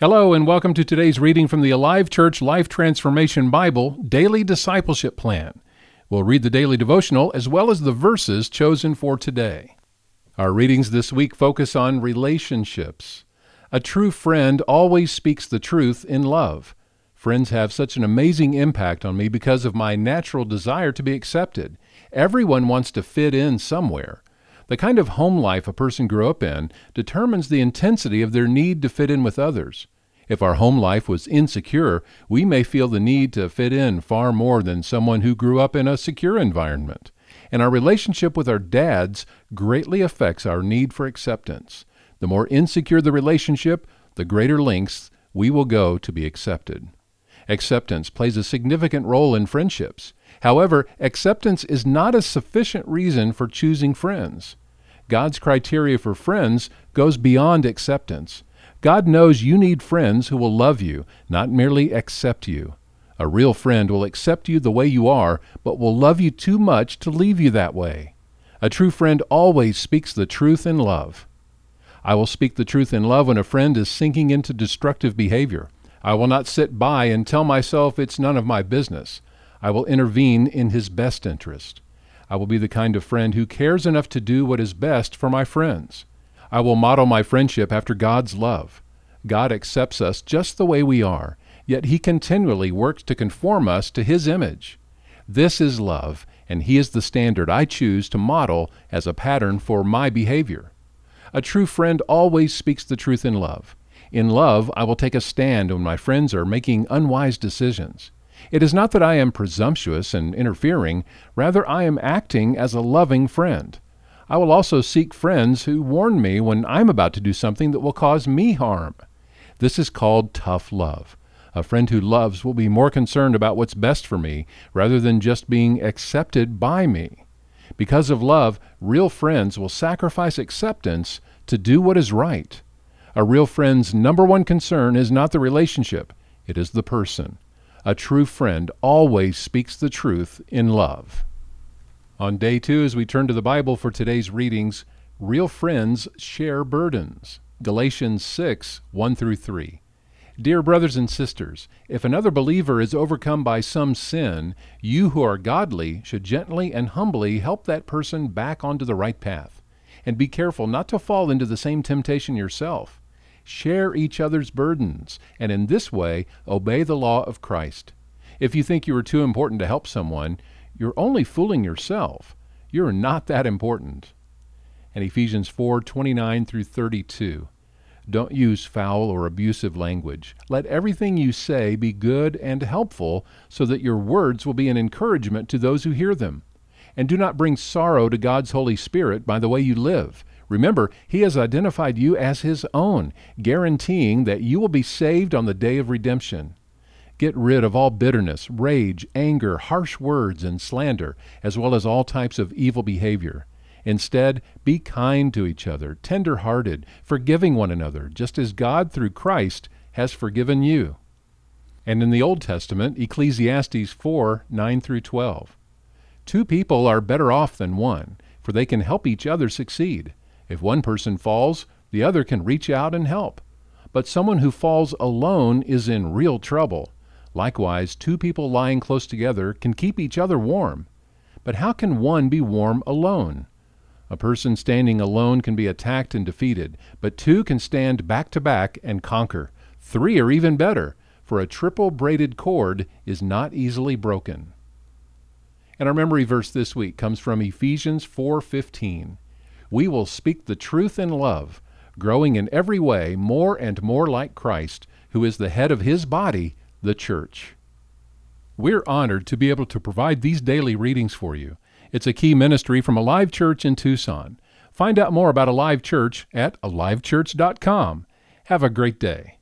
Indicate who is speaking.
Speaker 1: Hello, and welcome to today's reading from the Alive Church Life Transformation Bible Daily Discipleship Plan. We'll read the daily devotional as well as the verses chosen for today. Our readings this week focus on relationships. A true friend always speaks the truth in love. Friends have such an amazing impact on me because of my natural desire to be accepted. Everyone wants to fit in somewhere. The kind of home life a person grew up in determines the intensity of their need to fit in with others. If our home life was insecure, we may feel the need to fit in far more than someone who grew up in a secure environment. And our relationship with our dads greatly affects our need for acceptance. The more insecure the relationship, the greater lengths we will go to be accepted. Acceptance plays a significant role in friendships. However, acceptance is not a sufficient reason for choosing friends. God's criteria for friends goes beyond acceptance. God knows you need friends who will love you, not merely accept you. A real friend will accept you the way you are, but will love you too much to leave you that way. A true friend always speaks the truth in love. I will speak the truth in love when a friend is sinking into destructive behavior. I will not sit by and tell myself it's none of my business. I will intervene in his best interest. I will be the kind of friend who cares enough to do what is best for my friends. I will model my friendship after God's love. God accepts us just the way we are, yet He continually works to conform us to His image. This is love, and He is the standard I choose to model as a pattern for my behavior. A true friend always speaks the truth in love. In love, I will take a stand when my friends are making unwise decisions. It is not that I am presumptuous and interfering, rather, I am acting as a loving friend. I will also seek friends who warn me when I'm about to do something that will cause me harm. This is called tough love. A friend who loves will be more concerned about what's best for me rather than just being accepted by me. Because of love, real friends will sacrifice acceptance to do what is right. A real friend's number one concern is not the relationship, it is the person. A true friend always speaks the truth in love. On day two, as we turn to the Bible for today's readings, real friends share burdens. Galatians 6 1 through 3. Dear brothers and sisters, if another believer is overcome by some sin, you who are godly should gently and humbly help that person back onto the right path. And be careful not to fall into the same temptation yourself. Share each other's burdens, and in this way obey the law of Christ. If you think you are too important to help someone, you're only fooling yourself. You're not that important. And Ephesians 4:29 through 32. Don't use foul or abusive language. Let everything you say be good and helpful, so that your words will be an encouragement to those who hear them. And do not bring sorrow to God's Holy Spirit by the way you live. Remember, He has identified you as His own, guaranteeing that you will be saved on the day of redemption. Get rid of all bitterness, rage, anger, harsh words, and slander, as well as all types of evil behavior. Instead, be kind to each other, tender hearted, forgiving one another, just as God, through Christ, has forgiven you. And in the Old Testament, Ecclesiastes 4 9 through 12. Two people are better off than one, for they can help each other succeed. If one person falls, the other can reach out and help. But someone who falls alone is in real trouble. Likewise, two people lying close together can keep each other warm. But how can one be warm alone? A person standing alone can be attacked and defeated, but two can stand back to back and conquer. Three are even better, for a triple braided cord is not easily broken. And our memory verse this week comes from Ephesians 4:15 we will speak the truth in love, growing in every way more and more like Christ, who is the head of his body, the church. We're honored to be able to provide these daily readings for you. It's a key ministry from Alive Church in Tucson. Find out more about Alive Church at alivechurch.com. Have a great day.